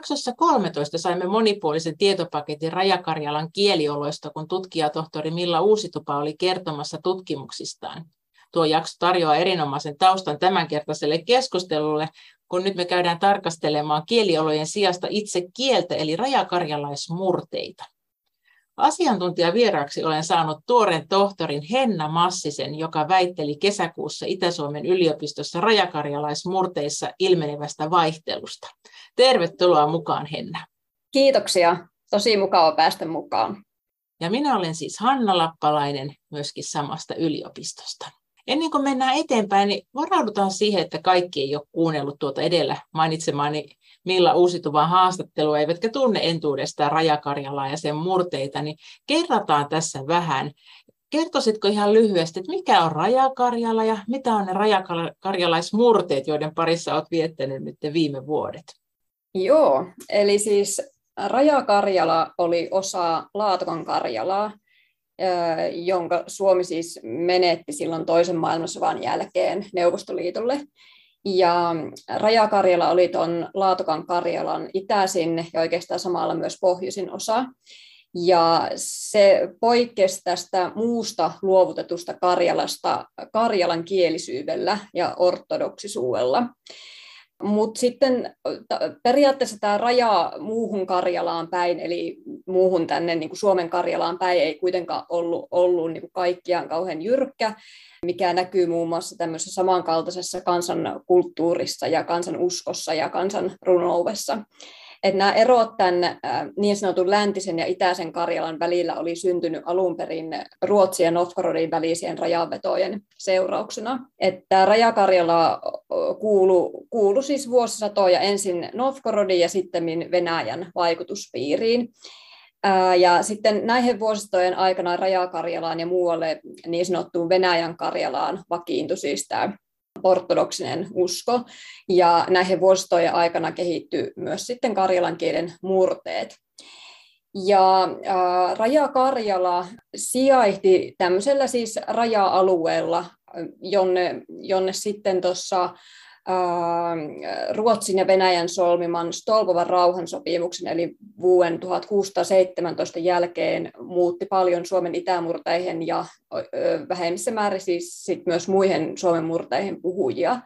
Jaksossa 13 saimme monipuolisen tietopaketin Rajakarjalan kielioloista, kun tutkija tohtori Milla Uusitupa oli kertomassa tutkimuksistaan. Tuo jakso tarjoaa erinomaisen taustan tämänkertaiselle keskustelulle, kun nyt me käydään tarkastelemaan kieliolojen sijasta itse kieltä, eli rajakarjalaismurteita. Asiantuntijavieraaksi olen saanut tuoren tohtorin Henna Massisen, joka väitteli kesäkuussa Itä-Suomen yliopistossa rajakarjalaismurteissa ilmenevästä vaihtelusta. Tervetuloa mukaan, Henna. Kiitoksia. Tosi mukava päästä mukaan. Ja minä olen siis Hanna Lappalainen, myöskin samasta yliopistosta. Ennen kuin mennään eteenpäin, niin varaudutaan siihen, että kaikki ei ole kuunnellut tuota edellä mainitsemaani Milla uusituvaa haastattelua, eivätkä tunne entuudestaan Rajakarjalaa ja sen murteita, niin kerrataan tässä vähän. Kertoisitko ihan lyhyesti, että mikä on Rajakarjala ja mitä on ne rajakarjalaismurteet, joiden parissa olet viettänyt nyt viime vuodet? Joo, eli siis Rajakarjala oli osa Laatokon Karjalaa, jonka Suomi siis menetti silloin toisen maailmansodan jälkeen Neuvostoliitolle. Ja Rajakarjala oli tuon Laatokan Karjalan itäisin ja oikeastaan samalla myös pohjoisin osa. Ja se poikkesi tästä muusta luovutetusta Karjalasta Karjalan kielisyydellä ja ortodoksisuudella. Mutta sitten periaatteessa tämä raja muuhun Karjalaan päin, eli muuhun tänne niin kuin Suomen Karjalaan päin, ei kuitenkaan ollut, ollut niin kuin kaikkiaan kauhean jyrkkä, mikä näkyy muun muassa tämmöisessä samankaltaisessa kansankulttuurissa ja kansanuskossa ja kansanrunoudessa että nämä erot tämän niin sanotun läntisen ja itäisen Karjalan välillä oli syntynyt alun perin Ruotsin ja Novgorodin välisien rajanvetojen seurauksena. Että Rajakarjala kuulu, kuulu siis vuosisatoja ensin Novgorodin ja sitten Venäjän vaikutuspiiriin. Ja sitten näihin vuosisatojen aikana Rajakarjalaan ja muualle niin sanottuun Venäjän Karjalaan vakiintui siis tämä ortodoksinen usko, ja näihin vuositojen aikana kehittyi myös sitten karjalan kielen murteet. Ja äh, Raja-Karjala sijaihti tämmöisellä siis raja-alueella, jonne, jonne sitten tuossa Ruotsin ja Venäjän solmiman Stolbovan rauhansopimuksen, eli vuoden 1617 jälkeen muutti paljon Suomen itämurteihin ja vähemmissä määrin siis sit myös muihin Suomen murteihin puhujia.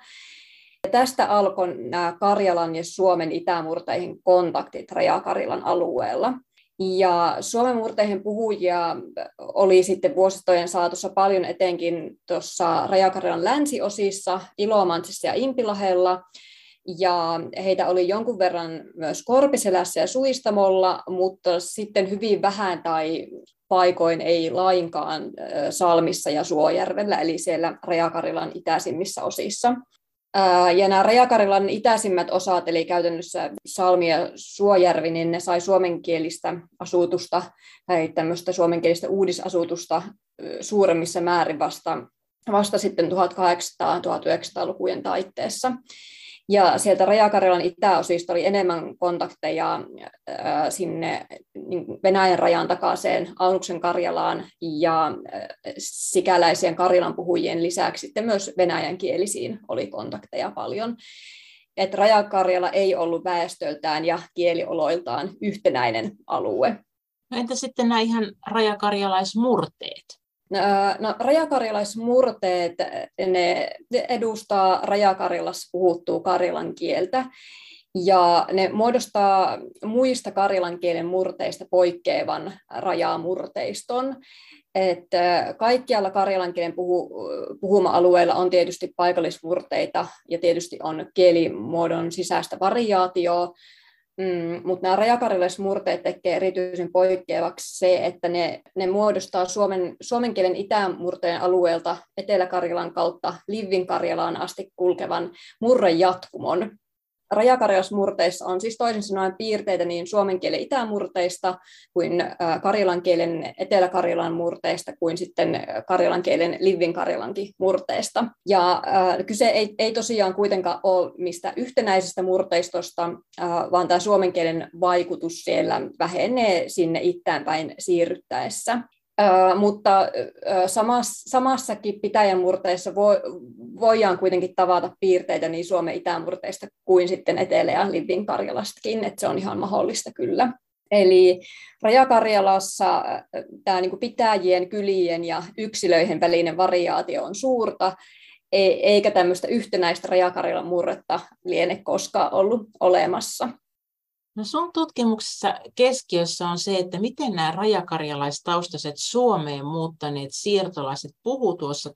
Ja tästä alkoi nämä Karjalan ja Suomen itämurteihin kontaktit Rajakarjalan alueella. Ja Suomen murteihin puhujia oli sitten vuositojen saatossa paljon etenkin tuossa Rajakarjalan länsiosissa, Ilomantsissa ja Impilahella. Ja heitä oli jonkun verran myös Korpiselässä ja Suistamolla, mutta sitten hyvin vähän tai paikoin ei lainkaan Salmissa ja Suojärvellä, eli siellä Rajakarilan itäisimmissä osissa. Ja nämä Rajakarilan itäisimmät osat, eli käytännössä Salmi ja Suojärvi, niin ne sai suomenkielistä asutusta tai tämmöistä suomenkielistä uudisasutusta suuremmissa määrin vasta, vasta sitten 1800-1900-lukujen taitteessa. Ja sieltä Rajakarjalan itäosista oli enemmän kontakteja sinne niin Venäjän rajan takaiseen Aunuksen Karjalaan ja sikäläisien Karjalan puhujien lisäksi sitten myös venäjän kielisiin oli kontakteja paljon. Että Rajakarjala ei ollut väestöltään ja kielioloiltaan yhtenäinen alue. No entä sitten nämä ihan rajakarjalaismurteet? No, rajakarjalaismurteet, ne edustaa rajakarjalassa puhuttua karjalan kieltä. Ja ne muodostaa muista karjalan kielen murteista poikkeavan rajamurteiston. Että kaikkialla karjalan kielen puhu, puhuma-alueella on tietysti paikallismurteita ja tietysti on kielimuodon sisäistä variaatioa, Mm, mutta nämä rajakarjalaismurteet tekee erityisen poikkeavaksi se, että ne, ne muodostaa suomen, suomen kielen itämurteen alueelta Etelä-Karjalan kautta Livin-Karjalaan asti kulkevan murrejatkumon rajakarjalasmurteissa on siis toisin sanoen piirteitä niin suomen kielen itämurteista kuin karjalan kielen etelä-karjalan murteista kuin sitten karjalan kielen livin karjalankin murteista. Ja äh, kyse ei, ei tosiaan kuitenkaan ole mistä yhtenäisestä murteistosta, äh, vaan tämä suomen kielen vaikutus siellä vähenee sinne itäänpäin siirryttäessä. Uh, mutta uh, samas, samassakin pitäjänmurteissa vo, voidaan kuitenkin tavata piirteitä niin Suomen itämurteista kuin sitten Etelä- ja Livin Karjalastakin, että se on ihan mahdollista kyllä. Eli Rajakarjalassa tämä niin pitäjien, kylien ja yksilöiden välinen variaatio on suurta, e, eikä tämmöistä yhtenäistä Rajakarjalan murretta liene koskaan ollut olemassa. No sun tutkimuksessa keskiössä on se, että miten nämä rajakarjalaistaustaiset Suomeen muuttaneet siirtolaiset puhuu tuossa 1960-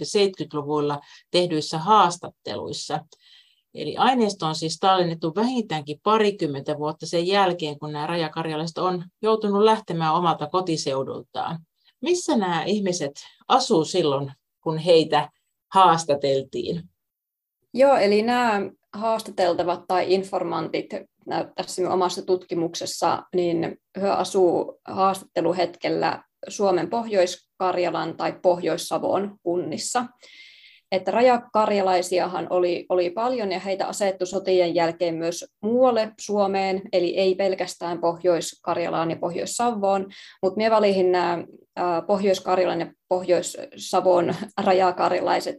ja 70-luvuilla tehdyissä haastatteluissa. Eli aineisto on siis tallennettu vähintäänkin parikymmentä vuotta sen jälkeen, kun nämä rajakarjalaiset on joutunut lähtemään omalta kotiseudultaan. Missä nämä ihmiset asuu silloin, kun heitä haastateltiin? Joo, eli nämä haastateltavat tai informantit tässä omassa tutkimuksessa, niin he asuu haastatteluhetkellä Suomen Pohjois-Karjalan tai Pohjois-Savon kunnissa. Että rajakarjalaisiahan oli, oli paljon ja heitä asettu sotien jälkeen myös muualle Suomeen, eli ei pelkästään Pohjois-Karjalaan ja Pohjois-Savoon, mutta me valihin nämä Pohjois-Karjalan ja Pohjois-Savon rajakarjalaiset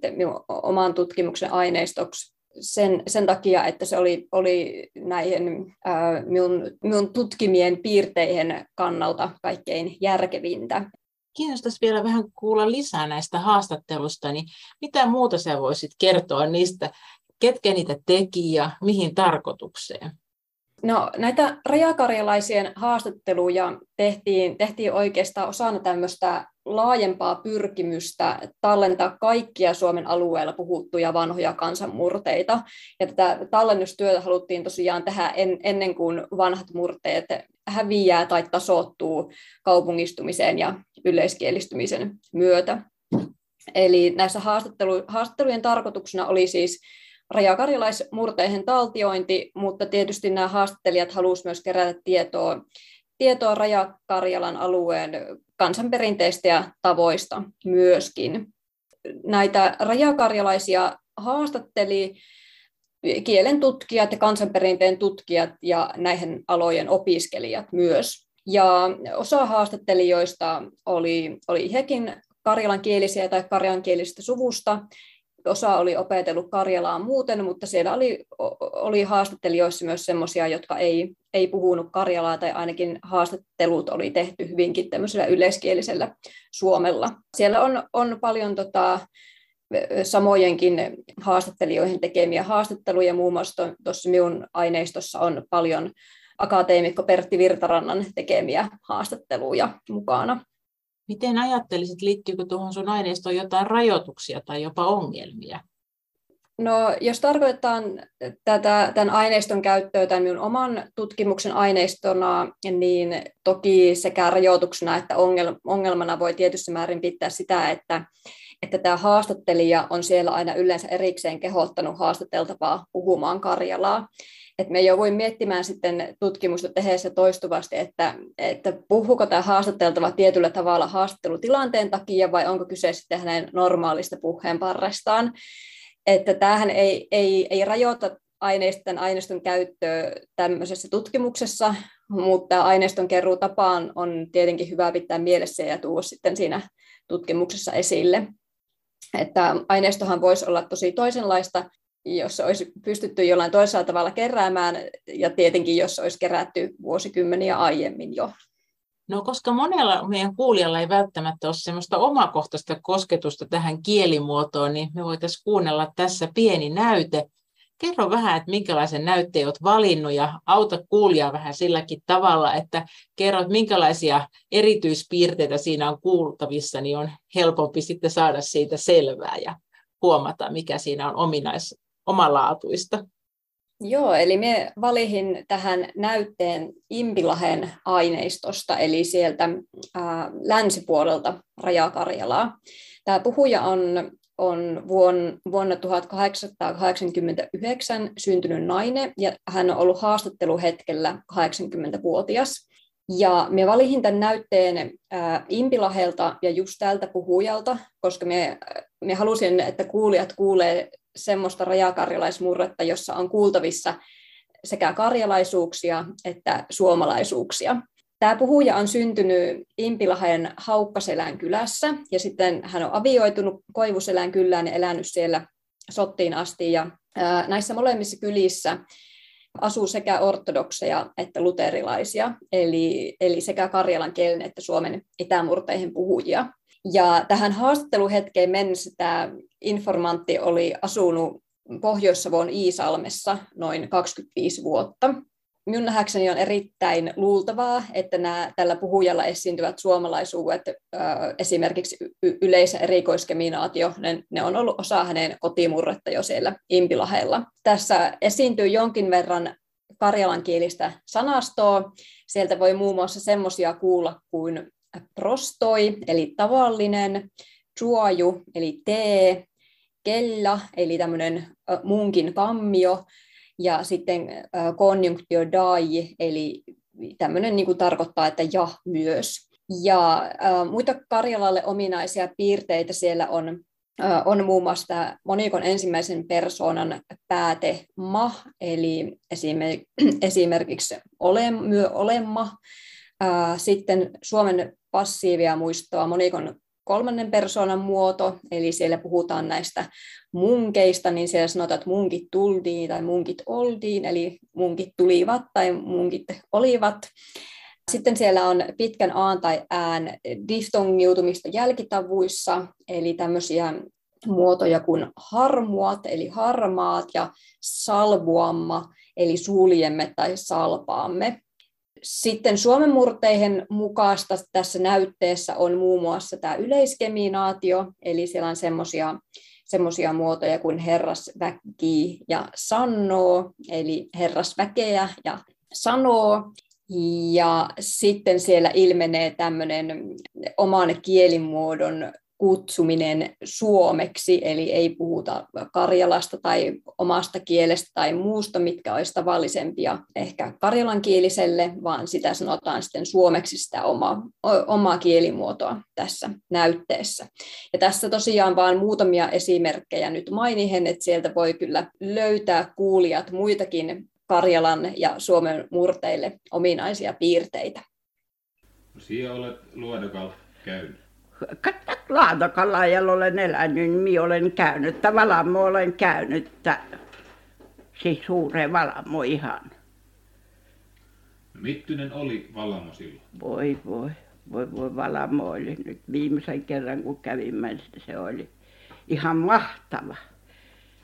oman tutkimuksen aineistoksi sen, sen takia, että se oli, oli näihin ää, minun, minun tutkimien piirteihin kannalta kaikkein järkevintä. Kiinnostaisi vielä vähän kuulla lisää näistä haastattelusta, niin mitä muuta sä voisit kertoa niistä, ketkä niitä teki ja mihin tarkoitukseen? No, näitä rajakarjalaisien haastatteluja tehtiin, tehtiin oikeastaan osana tämmöistä laajempaa pyrkimystä tallentaa kaikkia Suomen alueella puhuttuja vanhoja kansanmurteita. Ja tätä tallennustyötä haluttiin tosiaan tehdä en, ennen kuin vanhat murteet häviää tai tasoittuu kaupungistumisen ja yleiskielistymisen myötä. Eli näissä haastattelu, haastattelujen tarkoituksena oli siis rajakarjalaismurteihin taltiointi, mutta tietysti nämä haastattelijat halusivat myös kerätä tietoa, tietoa Rajakarjalan alueen kansanperinteistä ja tavoista myöskin. Näitä rajakarjalaisia haastatteli kielen tutkijat ja kansanperinteen tutkijat ja näihin alojen opiskelijat myös. Ja osa haastattelijoista oli, oli hekin karjalan kielisiä tai karjalan kielisistä suvusta, osa oli opetellut Karjalaa muuten, mutta siellä oli, oli haastattelijoissa myös sellaisia, jotka ei, ei puhunut Karjalaa, tai ainakin haastattelut oli tehty hyvinkin tämmöisellä yleiskielisellä suomella. Siellä on, on paljon tota, samojenkin haastattelijoihin tekemiä haastatteluja, muun muassa tuossa minun aineistossa on paljon akateemikko Pertti Virtarannan tekemiä haastatteluja mukana. Miten ajattelisit, liittyykö tuohon sun aineistoon jotain rajoituksia tai jopa ongelmia? No, jos tarkoitetaan tätä, tämän aineiston käyttöä tämän minun oman tutkimuksen aineistona, niin toki sekä rajoituksena että ongelmana voi tietyssä määrin pitää sitä, että, että tämä haastattelija on siellä aina yleensä erikseen kehottanut haastateltavaa puhumaan Karjalaa. Et me jouduin miettimään sitten tutkimusta tehdessä toistuvasti, että, että puhuuko tämä haastateltava tietyllä tavalla haastattelutilanteen takia vai onko kyse sitten hänen normaalista puheenparrestaan. Että tämähän ei, ei, ei rajoita aineiston, aineiston käyttöä tämmöisessä tutkimuksessa, mutta aineiston keruutapaan on tietenkin hyvä pitää mielessä ja tuoda sitten siinä tutkimuksessa esille. Että aineistohan voisi olla tosi toisenlaista, jos olisi pystytty jollain toisella tavalla keräämään, ja tietenkin jos olisi kerätty vuosikymmeniä aiemmin jo. No koska monella meidän kuulijalla ei välttämättä ole sellaista omakohtaista kosketusta tähän kielimuotoon, niin me voitaisiin kuunnella tässä pieni näyte. kerro vähän, että minkälaisen näytteen olet valinnut ja auta kuulijaa vähän silläkin tavalla, että kerrot, minkälaisia erityispiirteitä siinä on kuultavissa, niin on helpompi sitten saada siitä selvää ja huomata, mikä siinä on ominais, omalaatuista. Joo, eli me valihin tähän näytteen Impilahen aineistosta, eli sieltä ää, länsipuolelta Rajakarjalaa. Tämä puhuja on, on vuon, vuonna 1889 syntynyt nainen, ja hän on ollut haastatteluhetkellä 80-vuotias. Ja me valihin tämän näytteen ää, Impilahelta ja just tältä puhujalta, koska me, me halusin, että kuulijat kuulee semmoista rajakarjalaismurretta, jossa on kuultavissa sekä karjalaisuuksia että suomalaisuuksia. Tämä puhuja on syntynyt Impilahen Haukkaselän kylässä ja sitten hän on avioitunut Koivuselän kylään ja elänyt siellä sottiin asti. Ja näissä molemmissa kylissä asuu sekä ortodokseja että luterilaisia, eli, eli sekä karjalan kielen että suomen itämurteihin puhujia. Ja tähän haastatteluhetkeen mennessä tämä informantti oli asunut Pohjois-Savon Iisalmessa noin 25 vuotta. Minun nähdäkseni on erittäin luultavaa, että nämä tällä puhujalla esiintyvät suomalaisuudet, esimerkiksi y- yleisen erikoiskeminaatio, ne, ne on ollut osa hänen kotimurretta jo siellä Impilahella. Tässä esiintyy jonkin verran karjalankielistä sanastoa. Sieltä voi muun muassa semmoisia kuulla kuin prostoi, eli tavallinen, tuoju, eli tee, kella, eli tämmöinen munkin kammio, ja sitten conjunctio dai, eli tämmöinen niin kuin tarkoittaa, että ja myös. Ja äh, muita Karjalalle ominaisia piirteitä siellä on, äh, on muun muassa tämä monikon ensimmäisen persoonan pääte ma, eli esimerkiksi ole, myö, olemma. Äh, sitten Suomen passiivia muistoa monikon kolmannen persoonan muoto, eli siellä puhutaan näistä munkeista, niin siellä sanotaan, että munkit tultiin tai munkit oltiin, eli munkit tulivat tai munkit olivat. Sitten siellä on pitkän aan tai ään diftongiutumista jälkitavuissa, eli tämmöisiä muotoja kuin harmuat, eli harmaat, ja salvuamma, eli suljemme tai salpaamme. Sitten Suomen murteihin mukaista tässä näytteessä on muun muassa tämä yleiskeminaatio, eli siellä on semmoisia semmoisia muotoja kuin herrasväki ja sanoo, eli herrasväkeä ja sanoo. Ja sitten siellä ilmenee tämmöinen oman kielimuodon kutsuminen suomeksi, eli ei puhuta karjalasta tai omasta kielestä tai muusta, mitkä olisi tavallisempia ehkä karjalankieliselle, vaan sitä sanotaan sitten suomeksi sitä oma, omaa kielimuotoa tässä näytteessä. Ja tässä tosiaan vain muutamia esimerkkejä nyt mainihen, että sieltä voi kyllä löytää kuulijat muitakin Karjalan ja Suomen murteille ominaisia piirteitä. No, siellä olet Luodokalla käynyt Laatokalla ja olen elänyt, niin minä olen käynyt. Valamo olen käynyt, siis suuren Valamo ihan. No mittyinen oli Valamo silloin? Voi voi, voi voi Valamo oli nyt viimeisen kerran kun kävimme, se oli ihan mahtava.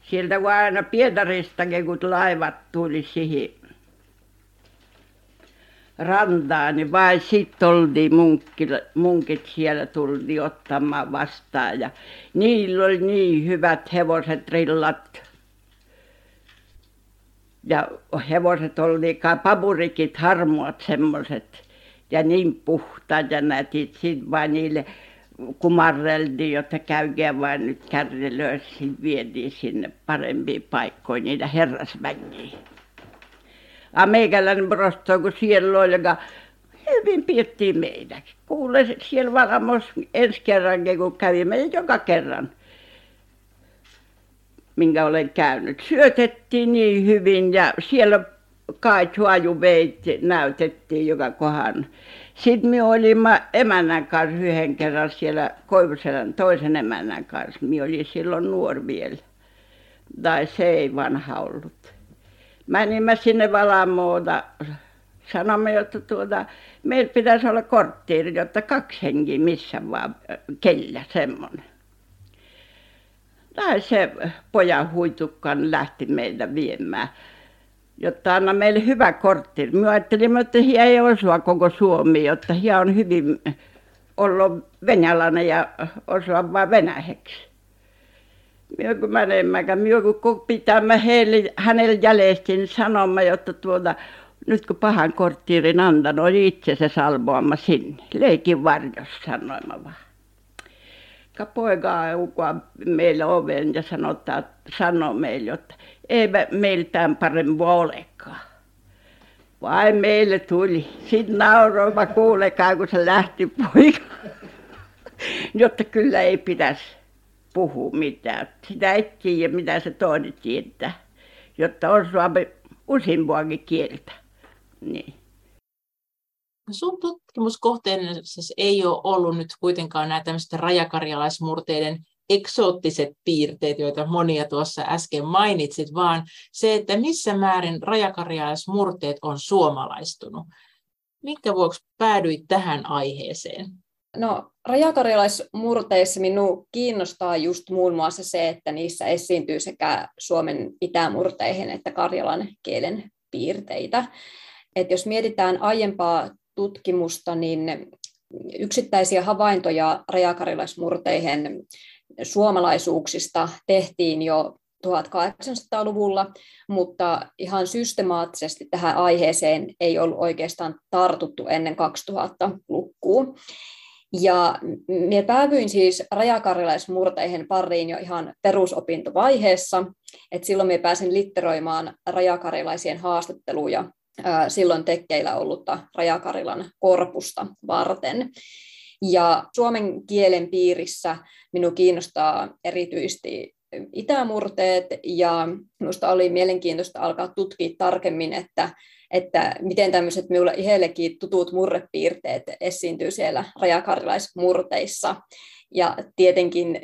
Sieltä kun aina Pietaristakin, kun laivat tuli siihen rantaan niin vain sitten oltiin munkit siellä tultiin ottamaan vastaan. Ja niillä oli niin hyvät hevoset rillat. Ja hevoset oli kai paburikit harmaat semmoiset ja niin puhtaat ja nätit. Sitten vain niille kumarreltiin jotta käykää vain nyt sitten vietiin sinne parempiin paikkoihin niitä herrasväkiä a meikäläinen prostoi kun siellä oli joka hyvin pidettiin meidänkin kuule siellä Valamossa ensi kerrankin kun kävimme ja joka kerran minkä olen käynyt. Syötettiin niin hyvin ja siellä kai suojuveit näytettiin joka kohan. Sitten me olimme emännän kanssa yhden kerran siellä Koivuselän toisen emännän kanssa. Minä olin silloin nuori vielä tai se ei vanha ollut menimme sinne Valamoon sanoimme jotta tuota meillä pitäisi olla kortteeri jotta kaksi henkeä missä vain kellä semmoinen Tai se pojan huitukkaan lähti meitä viemään, jotta anna meille hyvä kortti. Me ajattelimme, että hän ei osaa koko Suomi, jotta hän on hyvin ollut venäläinen ja osaa vain venäjäksi. Minä kun menemmäkään, minä kun pitämme heille, hänelle jäljestä sanomme, jotta tuota, nyt kun pahan korttiirin antanut, oli itse se salvoama sinne. Leikin varjossa, sanoimme vaan. Ka poika aukaa meille oven ja sanottaa, sanoo meille, että ei meiltään paremmin olekaan. Vai meille tuli. Sitten nauroiva kuulekaa, kun se lähti poika. Jotta kyllä ei pitäisi puhua mitään. Sitä et tiedä, mitä se toinen tietää. Jotta osaa useampaakin kieltä. Niin. No sun tutkimuskohteessa ei ole ollut nyt kuitenkaan nämä tämmöiset rajakarjalaismurteiden eksoottiset piirteet, joita monia tuossa äsken mainitsit, vaan se, että missä määrin rajakarjalaismurteet on suomalaistunut. Minkä vuoksi päädyit tähän aiheeseen? No, rajakarjalaismurteissa minua kiinnostaa just muun muassa se, että niissä esiintyy sekä Suomen itämurteihin että karjalan kielen piirteitä. Et jos mietitään aiempaa tutkimusta, niin yksittäisiä havaintoja rajakarilaismurteihin suomalaisuuksista tehtiin jo 1800-luvulla, mutta ihan systemaattisesti tähän aiheeseen ei ollut oikeastaan tartuttu ennen 2000-lukua. Ja minä päädyin siis rajakarilaismurteihin pariin jo ihan perusopintovaiheessa, että silloin minä pääsin litteroimaan rajakarilaisien haastatteluja silloin tekkeillä ollutta Rajakarilan korpusta varten. Ja suomen kielen piirissä minua kiinnostaa erityisesti itämurteet ja minusta oli mielenkiintoista alkaa tutkia tarkemmin, että, että miten tämmöiset minulle itsellekin tutut murrepiirteet esiintyy siellä rajakarilaismurteissa. Ja tietenkin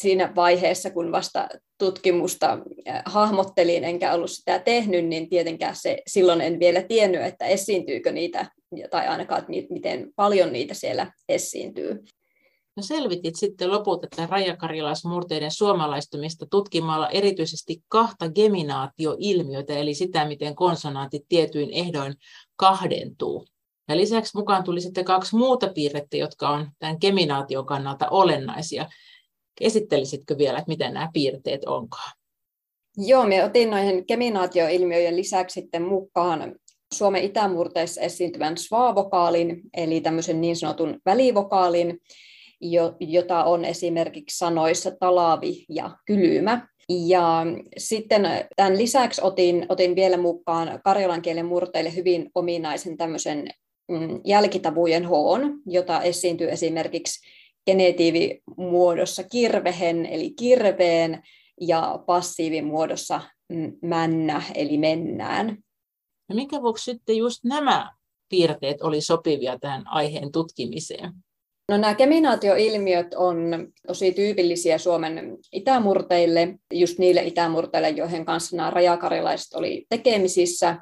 siinä vaiheessa, kun vasta tutkimusta äh, hahmottelin enkä ollut sitä tehnyt, niin tietenkään se, silloin en vielä tiennyt, että esiintyykö niitä, tai ainakaan, että miten paljon niitä siellä esiintyy. No selvitit sitten lopulta että rajakarjalaismurteiden suomalaistumista tutkimalla erityisesti kahta geminaatioilmiötä, eli sitä, miten konsonantit tietyin ehdoin kahdentuu. Ja lisäksi mukaan tuli sitten kaksi muuta piirrettä, jotka on tämän geminaation kannalta olennaisia. Esittelisitkö vielä, että miten nämä piirteet onkaan? Joo, me otin noihin geminaatioilmiöiden lisäksi sitten mukaan Suomen itämurteissa esiintyvän svaavokaalin, eli tämmöisen niin sanotun välivokaalin, jota on esimerkiksi sanoissa talavi ja kylmä. Ja sitten tämän lisäksi otin, otin vielä mukaan karjalan kielen murteille hyvin ominaisen tämmöisen mm, jälkitavujen hoon, jota esiintyy esimerkiksi genetiivimuodossa kirvehen eli kirveen ja passiivimuodossa männä eli mennään. Ja minkä vuoksi sitten just nämä piirteet oli sopivia tähän aiheen tutkimiseen? No nämä keminaatioilmiöt on tosi tyypillisiä Suomen itämurteille, just niille itämurteille, joihin kanssa nämä rajakarilaiset oli tekemisissä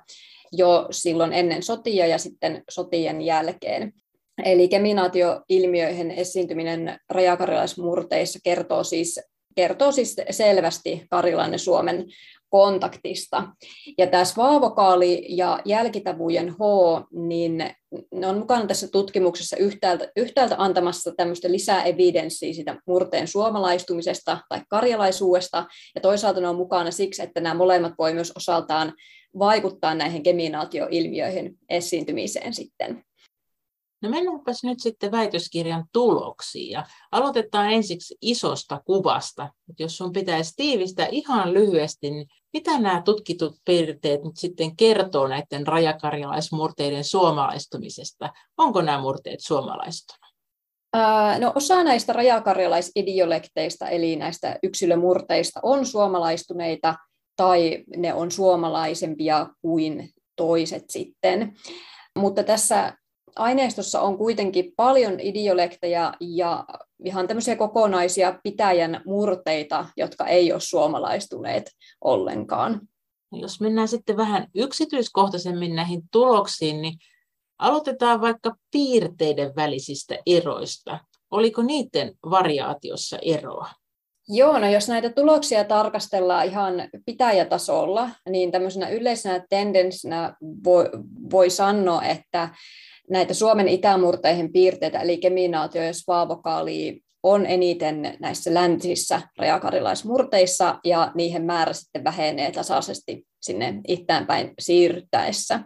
jo silloin ennen sotia ja sitten sotien jälkeen. Eli keminaatioilmiöihin esiintyminen rajakarilaismurteissa kertoo siis, kertoo siis selvästi Karilainen Suomen kontaktista. Ja tämä svaavokaali ja jälkitavujen H, niin ne on mukana tässä tutkimuksessa yhtäältä, yhtäältä antamassa tämmöistä lisää evidenssiä siitä murteen suomalaistumisesta tai karjalaisuudesta, ja toisaalta ne on mukana siksi, että nämä molemmat voi myös osaltaan vaikuttaa näihin geminaatioilmiöihin esiintymiseen sitten. No mennäänpäs nyt sitten väitöskirjan tuloksiin ja aloitetaan ensiksi isosta kuvasta. Et jos sun pitäisi tiivistää ihan lyhyesti, niin mitä nämä tutkitut piirteet nyt sitten kertoo näiden rajakarjalaismurteiden suomalaistumisesta? Onko nämä murteet suomalaistunut? No, osa näistä rajakarjalaisidiolektteista, eli näistä yksilömurteista, on suomalaistuneita tai ne on suomalaisempia kuin toiset sitten. Mutta tässä aineistossa on kuitenkin paljon idiolekteja ja ihan tämmöisiä kokonaisia pitäjän murteita, jotka ei ole suomalaistuneet ollenkaan. Jos mennään sitten vähän yksityiskohtaisemmin näihin tuloksiin, niin aloitetaan vaikka piirteiden välisistä eroista. Oliko niiden variaatiossa eroa? Joo, no jos näitä tuloksia tarkastellaan ihan pitäjätasolla, niin tämmöisenä yleisenä tendenssinä voi, voi sanoa, että näitä Suomen itämurteihin piirteitä, eli keminaatio ja svaavokaali, on eniten näissä läntisissä rajakarilaismurteissa, ja niihin määrä sitten vähenee tasaisesti sinne itäänpäin siirryttäessä.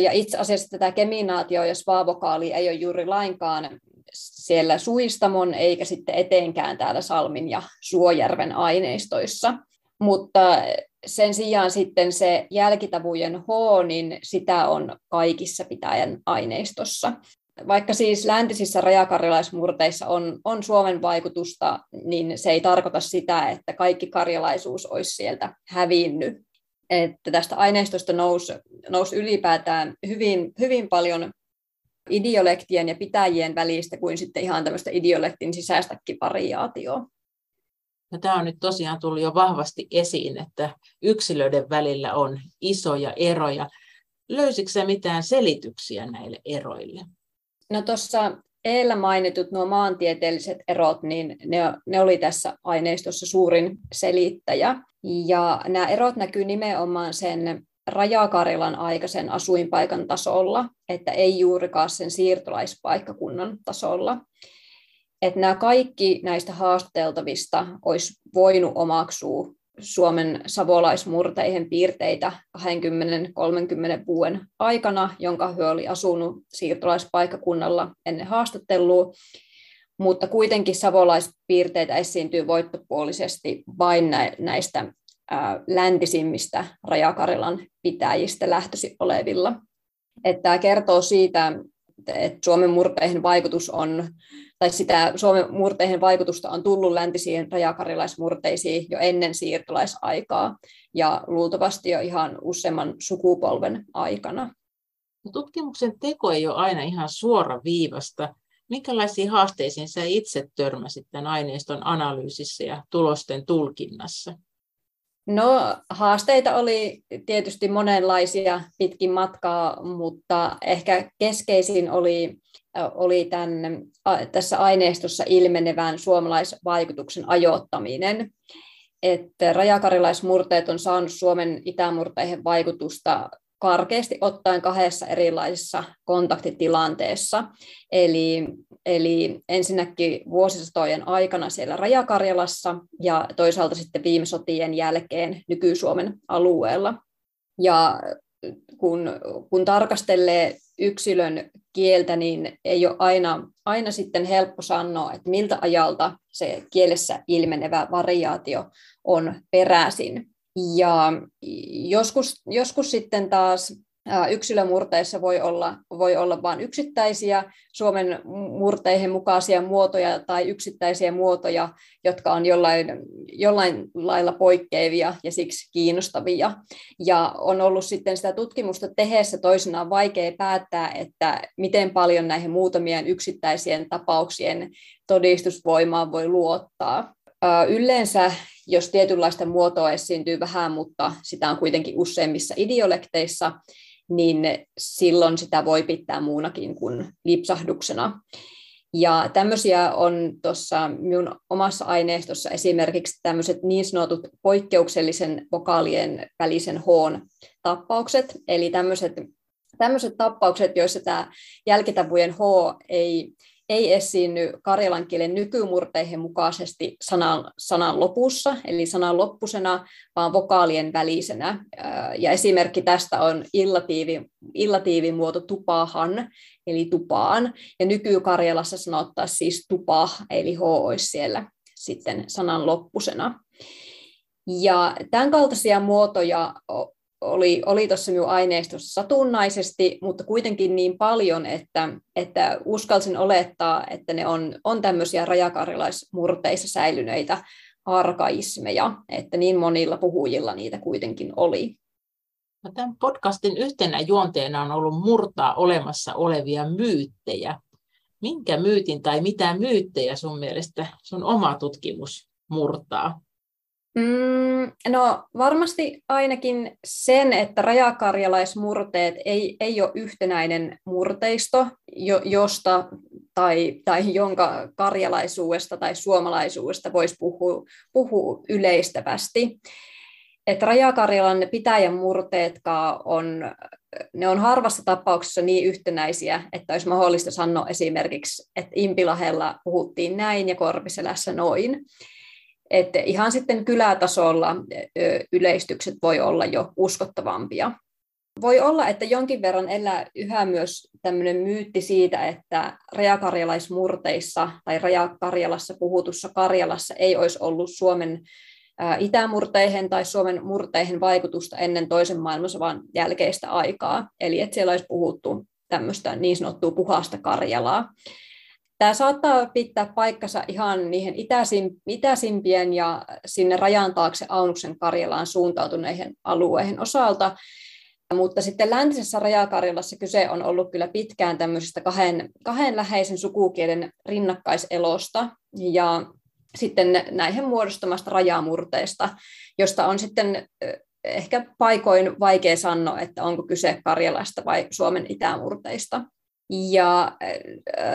Ja itse asiassa tätä keminaatio ja svaavokaali ei ole juuri lainkaan siellä Suistamon eikä sitten eteenkään täällä Salmin ja Suojärven aineistoissa. Mutta sen sijaan sitten se jälkitavujen H, niin sitä on kaikissa pitäjän aineistossa. Vaikka siis läntisissä rajakarjalaismurteissa on, on Suomen vaikutusta, niin se ei tarkoita sitä, että kaikki karjalaisuus olisi sieltä hävinnyt. Että tästä aineistosta nousi, nousi ylipäätään hyvin, hyvin paljon idiolektien ja pitäjien välistä kuin sitten ihan tämmöistä idiolektin sisäistäkin variaatioa. No, tämä on nyt tosiaan tullut jo vahvasti esiin, että yksilöiden välillä on isoja eroja. Löysitkö sä mitään selityksiä näille eroille? No tuossa edellä mainitut nuo maantieteelliset erot, niin ne, ne oli tässä aineistossa suurin selittäjä. Ja nämä erot näkyy nimenomaan sen Rajakarilan aikaisen asuinpaikan tasolla, että ei juurikaan sen siirtolaispaikkakunnan tasolla. Että nämä kaikki näistä haastateltavista olisi voinut omaksua Suomen savolaismurteihin piirteitä 20-30 vuoden aikana, jonka he oli asunut siirtolaispaikkakunnalla ennen haastattelua, mutta kuitenkin savolaispiirteitä esiintyy voittopuolisesti vain näistä läntisimmistä Rajakarilan pitäjistä lähtösi olevilla. Että tämä kertoo siitä, että Suomen murteihin vaikutus on, tai sitä Suomen murteihin vaikutusta on tullut läntisiin rajakarilaismurteisiin jo ennen siirtolaisaikaa ja luultavasti jo ihan useamman sukupolven aikana. No, tutkimuksen teko ei ole aina ihan suora viivasta. Minkälaisiin haasteisiin sä itse törmäsit tämän aineiston analyysissä ja tulosten tulkinnassa? No haasteita oli tietysti monenlaisia pitkin matkaa, mutta ehkä keskeisin oli, oli tämän, tässä aineistossa ilmenevän suomalaisvaikutuksen ajoittaminen. Että rajakarilaismurteet on saanut Suomen itämurteihin vaikutusta karkeasti ottaen kahdessa erilaisessa kontaktitilanteessa. Eli, eli ensinnäkin vuosisatojen aikana siellä Rajakarjalassa ja toisaalta sitten viime sotien jälkeen nyky-Suomen alueella. Ja kun, kun tarkastelee yksilön kieltä, niin ei ole aina, aina sitten helppo sanoa, että miltä ajalta se kielessä ilmenevä variaatio on peräisin. Ja joskus, joskus sitten taas yksilömurteissa voi olla, voi olla vain yksittäisiä Suomen murteihin mukaisia muotoja tai yksittäisiä muotoja, jotka on jollain, jollain lailla poikkeavia ja siksi kiinnostavia. Ja on ollut sitten sitä tutkimusta tehdessä toisinaan vaikea päättää, että miten paljon näihin muutamien yksittäisien tapauksien todistusvoimaan voi luottaa. Yleensä, jos tietynlaista muotoa esiintyy vähän, mutta sitä on kuitenkin useimmissa idiolekteissa, niin silloin sitä voi pitää muunakin kuin lipsahduksena. Ja tämmöisiä on tuossa minun omassa aineistossa esimerkiksi tämmöiset niin sanotut poikkeuksellisen vokaalien välisen hoon tappaukset, eli tämmöiset, tämmöiset tappaukset, joissa tämä jälkitavujen H ei ei esiinny karjalan kielen nykymurteihin mukaisesti sanan, sanan lopussa, eli sanan loppusena, vaan vokaalien välisenä. Ja esimerkki tästä on illatiivi, illatiivin muoto tupahan, eli tupaan. Ja nykykarjalassa sanottaisiin siis tupah, eli h olisi siellä sitten sanan loppusena. Ja tämän kaltaisia muotoja oli, oli tuossa minun aineistossa satunnaisesti, mutta kuitenkin niin paljon, että, että uskalsin olettaa, että ne on, on tämmöisiä rajakarilaismurteissa säilyneitä arkaismeja, että niin monilla puhujilla niitä kuitenkin oli. No, tämän podcastin yhtenä juonteena on ollut murtaa olemassa olevia myyttejä. Minkä myytin tai mitä myyttejä sun mielestä sun oma tutkimus murtaa? Mm, no varmasti ainakin sen, että rajakarjalaismurteet ei, ei ole yhtenäinen murteisto, jo, josta tai, tai jonka karjalaisuudesta tai suomalaisuudesta voisi puhua, puhua yleistävästi. Että Rajakarjalan pitäjän murteetkaan on, ne on harvassa tapauksessa niin yhtenäisiä, että olisi mahdollista sanoa esimerkiksi, että Impilahella puhuttiin näin ja Korpiselässä noin. Että ihan sitten kylätasolla yleistykset voi olla jo uskottavampia. Voi olla, että jonkin verran elää yhä myös tämmöinen myytti siitä, että rajakarjalaismurteissa tai rajakarjalassa puhutussa Karjalassa ei olisi ollut Suomen itämurteihin tai Suomen murteihin vaikutusta ennen toisen maailmansodan jälkeistä aikaa. Eli että siellä olisi puhuttu tämmöistä niin sanottua puhasta Karjalaa. Tämä saattaa pitää paikkansa ihan niihin itäisim, itäisimpien ja sinne rajan taakse Aunuksen Karjalaan suuntautuneihin alueihin osalta, mutta sitten läntisessä rajakarjalassa kyse on ollut kyllä pitkään tämmöisestä kahden, kahden läheisen sukukielen rinnakkaiselosta ja sitten näihin muodostamasta rajamurteesta, josta on sitten ehkä paikoin vaikea sanoa, että onko kyse Karjalasta vai Suomen itämurteista. Ja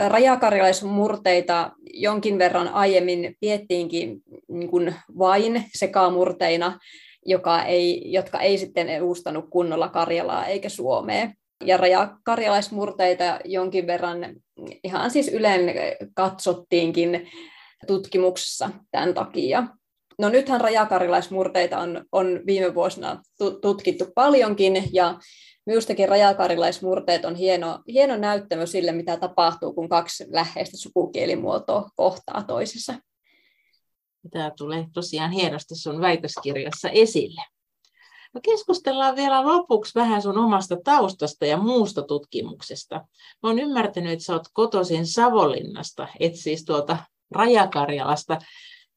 rajakarjalaismurteita jonkin verran aiemmin piettiinkin niin kuin vain sekamurteina, joka ei, jotka ei sitten edustanut kunnolla Karjalaa eikä Suomea. Ja rajakarjalaismurteita jonkin verran ihan siis ylen katsottiinkin tutkimuksessa tämän takia. No nythän rajakarilaismurteita on, on viime vuosina tutkittu paljonkin ja Minustakin rajakarilaismurteet on hieno, hieno näyttämö sille, mitä tapahtuu, kun kaksi läheistä sukukielimuotoa kohtaa toisessa. Tämä tulee tosiaan hienosti sun väitöskirjassa esille. No keskustellaan vielä lopuksi vähän sun omasta taustasta ja muusta tutkimuksesta. Mä oon ymmärtänyt, että sä oot kotoisin Savonlinnasta, et siis tuolta Rajakarjalasta.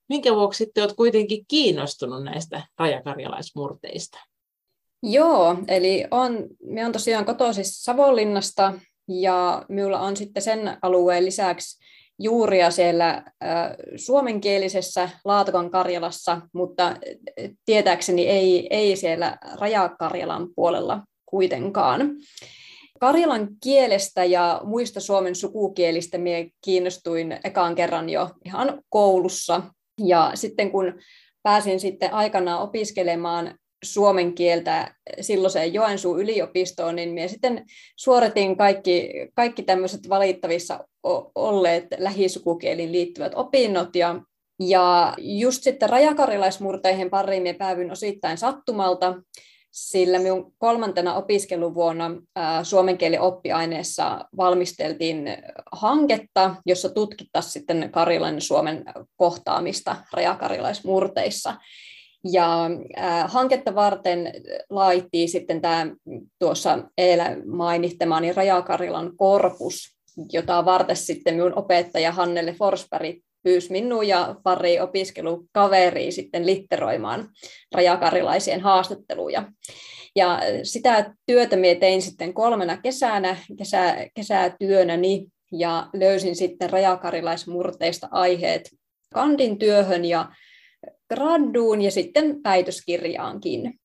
Minkä vuoksi sitten olet kuitenkin kiinnostunut näistä rajakarjalaismurteista? Joo, eli on, me on tosiaan kotoisin Savonlinnasta ja minulla on sitten sen alueen lisäksi juuria siellä suomenkielisessä Laatokon Karjalassa, mutta tietääkseni ei, ei siellä Rajakarjalan puolella kuitenkaan. Karjalan kielestä ja muista Suomen sukukielistä minä kiinnostuin ekaan kerran jo ihan koulussa. Ja sitten kun pääsin sitten aikanaan opiskelemaan suomen kieltä silloiseen Joensuun yliopistoon, niin minä sitten suoritin kaikki, kaikki tämmöiset valittavissa olleet lähisukukielin liittyvät opinnot ja ja just sitten rajakarilaismurteihin pariin minä päävyin osittain sattumalta, sillä minun kolmantena opiskeluvuonna suomen kielen oppiaineessa valmisteltiin hanketta, jossa tutkittaisiin sitten Karilan Suomen kohtaamista rajakarilaismurteissa. Ja äh, hanketta varten laittiin sitten tämä tuossa eilen mainittamani Rajakarilan korpus, jota varten sitten minun opettaja Hannele Forsberg pyysi minua ja pari opiskelukaveria sitten litteroimaan rajakarilaisien haastatteluja. Ja sitä työtä minä tein sitten kolmena kesänä, kesä, kesätyönäni, ja löysin sitten rajakarilaismurteista aiheet kandin työhön ja graduun ja sitten väitöskirjaankin.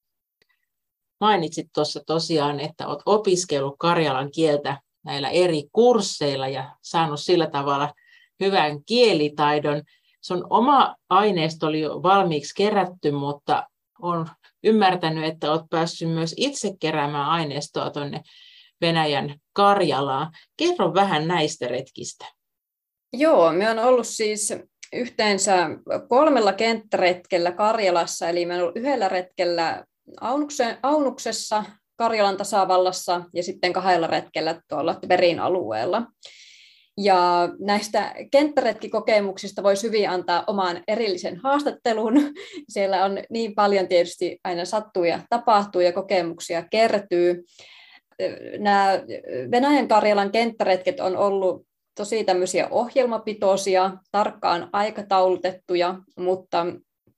Mainitsit tuossa tosiaan, että olet opiskellut karjalan kieltä näillä eri kursseilla ja saanut sillä tavalla hyvän kielitaidon. Sun oma aineisto oli jo valmiiksi kerätty, mutta on ymmärtänyt, että olet päässyt myös itse keräämään aineistoa tuonne Venäjän Karjalaan. Kerro vähän näistä retkistä. Joo, me on ollut siis yhteensä kolmella kenttäretkellä Karjalassa, eli on ollut yhdellä retkellä Aunuksessa, Karjalan tasavallassa ja sitten kahdella retkellä tuolla Verin alueella. Ja näistä kenttäretkikokemuksista voisi hyvin antaa oman erillisen haastattelun. Siellä on niin paljon tietysti aina sattuu ja tapahtuu ja kokemuksia kertyy. Nämä Venäjän Karjalan kenttäretket on ollut tosi tämmöisiä ohjelmapitoisia, tarkkaan aikataulutettuja, mutta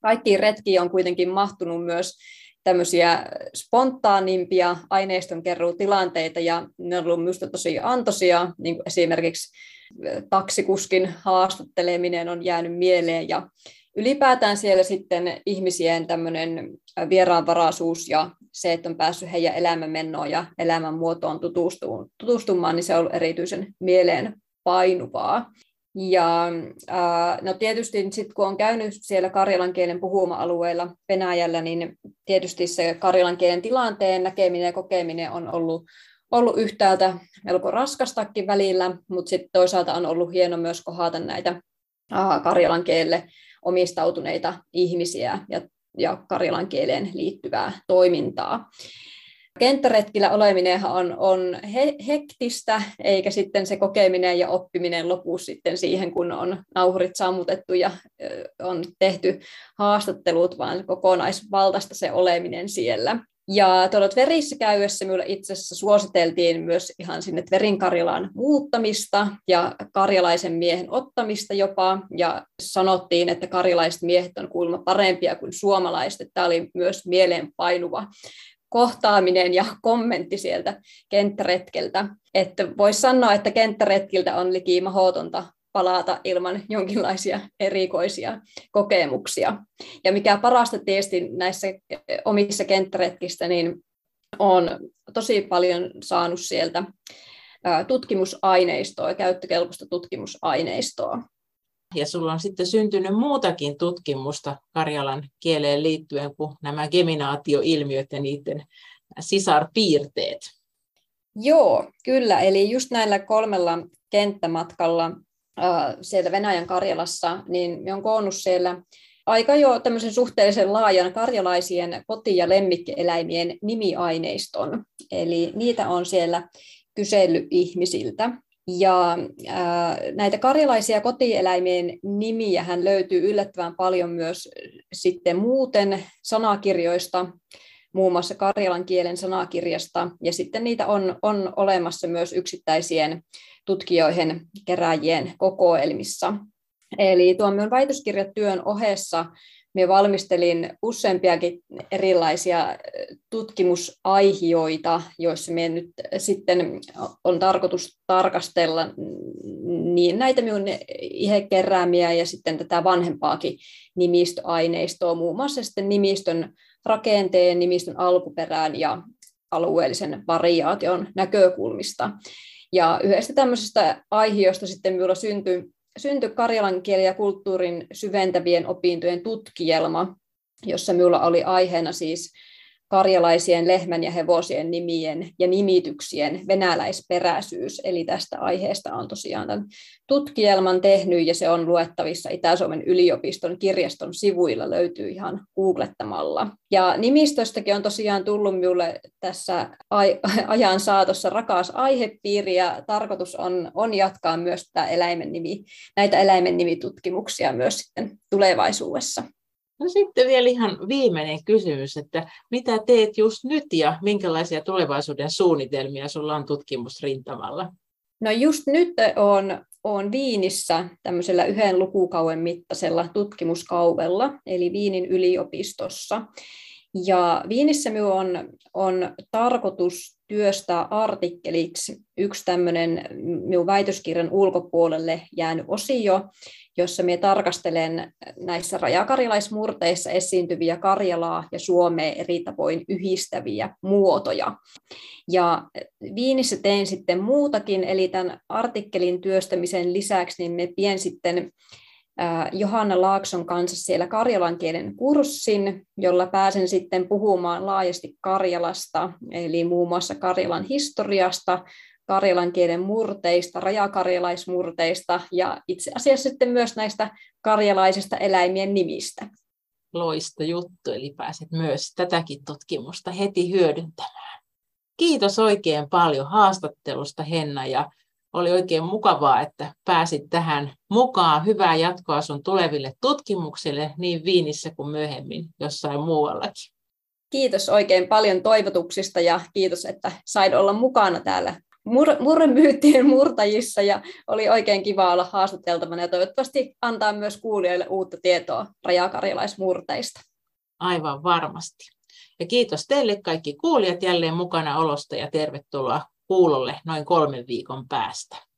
kaikkiin retkiin on kuitenkin mahtunut myös tämmöisiä spontaanimpia aineistonkeruutilanteita, ja ne on ollut minusta tosi antoisia, niin kuin esimerkiksi taksikuskin haastatteleminen on jäänyt mieleen, ja ylipäätään siellä sitten ihmisien tämmöinen vieraanvaraisuus ja se, että on päässyt heidän elämänmennoon ja elämänmuotoon tutustumaan, niin se on ollut erityisen mieleen painuvaa. Ja no tietysti sit kun on käynyt siellä karjalan kielen puhuma-alueella Venäjällä, niin tietysti se karjalan kielen tilanteen näkeminen ja kokeminen on ollut, ollut yhtäältä melko raskastakin välillä, mutta sitten toisaalta on ollut hieno myös kohdata näitä karjalan kielelle omistautuneita ihmisiä ja, ja karjalan kieleen liittyvää toimintaa. Kenttäretkillä oleminen on, on he, hektistä, eikä sitten se kokeminen ja oppiminen lopu sitten siihen, kun on nauhurit sammutettu ja on tehty haastattelut, vaan kokonaisvaltaista se oleminen siellä. Ja tuolla verissä käydessä minulle itse asiassa suositeltiin myös ihan sinne Tverin Karjalaan muuttamista ja karjalaisen miehen ottamista jopa. Ja sanottiin, että karjalaiset miehet on kuulemma parempia kuin suomalaiset. Tämä oli myös mieleenpainuva kohtaaminen ja kommentti sieltä kenttäretkeltä. Että voisi sanoa, että kenttäretkiltä on liki mahdotonta palata ilman jonkinlaisia erikoisia kokemuksia. Ja mikä parasta tietysti näissä omissa kenttäretkistä, niin on tosi paljon saanut sieltä tutkimusaineistoa, käyttökelpoista tutkimusaineistoa. Ja sulla on sitten syntynyt muutakin tutkimusta Karjalan kieleen liittyen kuin nämä geminaatioilmiöt ja niiden sisarpiirteet. Joo, kyllä. Eli just näillä kolmella kenttämatkalla äh, siellä Venäjän Karjalassa, niin on koonnut siellä aika jo tämmöisen suhteellisen laajan karjalaisien koti- ja lemmikkieläimien nimiaineiston. Eli niitä on siellä kysellyt ihmisiltä. Ja näitä karjalaisia kotieläimien nimiä hän löytyy yllättävän paljon myös sitten muuten sanakirjoista, muun muassa karjalan kielen sanakirjasta, ja sitten niitä on, on olemassa myös yksittäisien tutkijoiden keräjien kokoelmissa. Eli tuon minun väitöskirjatyön ohessa minä valmistelin useampiakin erilaisia tutkimusaihioita, joissa me nyt sitten on tarkoitus tarkastella niin näitä minun keräämiä ja sitten tätä vanhempaakin nimistöaineistoa, muun muassa sitten nimistön rakenteen, nimistön alkuperään ja alueellisen variaation näkökulmista. Ja yhdestä tämmöisestä aihiosta sitten minulla syntyi syntyi karjalan kielen ja kulttuurin syventävien opintojen tutkielma, jossa minulla oli aiheena siis karjalaisien lehmän ja hevosien nimien ja nimityksien venäläisperäisyys. Eli tästä aiheesta on tosiaan tämän tutkielman tehnyt ja se on luettavissa Itä-Suomen yliopiston kirjaston sivuilla, löytyy ihan googlettamalla. Ja nimistöstäkin on tosiaan tullut minulle tässä ajan saatossa rakas aihepiiri ja tarkoitus on, on jatkaa myös tätä eläimen nimi, näitä eläimen nimitutkimuksia myös sitten tulevaisuudessa. No sitten vielä ihan viimeinen kysymys, että mitä teet just nyt ja minkälaisia tulevaisuuden suunnitelmia sulla on tutkimusrintamalla? No just nyt on, on Viinissä tämmöisellä yhden lukukauden mittaisella tutkimuskauvella, eli Viinin yliopistossa. Ja Viinissä minun on, on tarkoitus työstää artikkeliksi yksi tämmöinen minun väitöskirjan ulkopuolelle jäänyt osio, jossa minä tarkastelen näissä rajakarilaismurteissa esiintyviä Karjalaa ja Suomea eri tavoin yhdistäviä muotoja. Ja Viinissä tein sitten muutakin, eli tämän artikkelin työstämisen lisäksi niin me pien sitten Johanna Laakson kanssa siellä karjalan kielen kurssin, jolla pääsen sitten puhumaan laajasti Karjalasta, eli muun muassa Karjalan historiasta, karjalan kielen murteista, rajakarjalaismurteista ja itse asiassa sitten myös näistä karjalaisista eläimien nimistä. Loista juttu, eli pääset myös tätäkin tutkimusta heti hyödyntämään. Kiitos oikein paljon haastattelusta Henna ja oli oikein mukavaa, että pääsit tähän mukaan. Hyvää jatkoa sun tuleville tutkimuksille niin Viinissä kuin myöhemmin jossain muuallakin. Kiitos oikein paljon toivotuksista ja kiitos, että sain olla mukana täällä mur- murremyyttien murtajissa ja oli oikein kiva olla haastateltavana ja toivottavasti antaa myös kuulijoille uutta tietoa rajakarjalaismurteista. Aivan varmasti. Ja kiitos teille kaikki kuulijat jälleen mukana olosta ja tervetuloa kuulolle noin kolmen viikon päästä.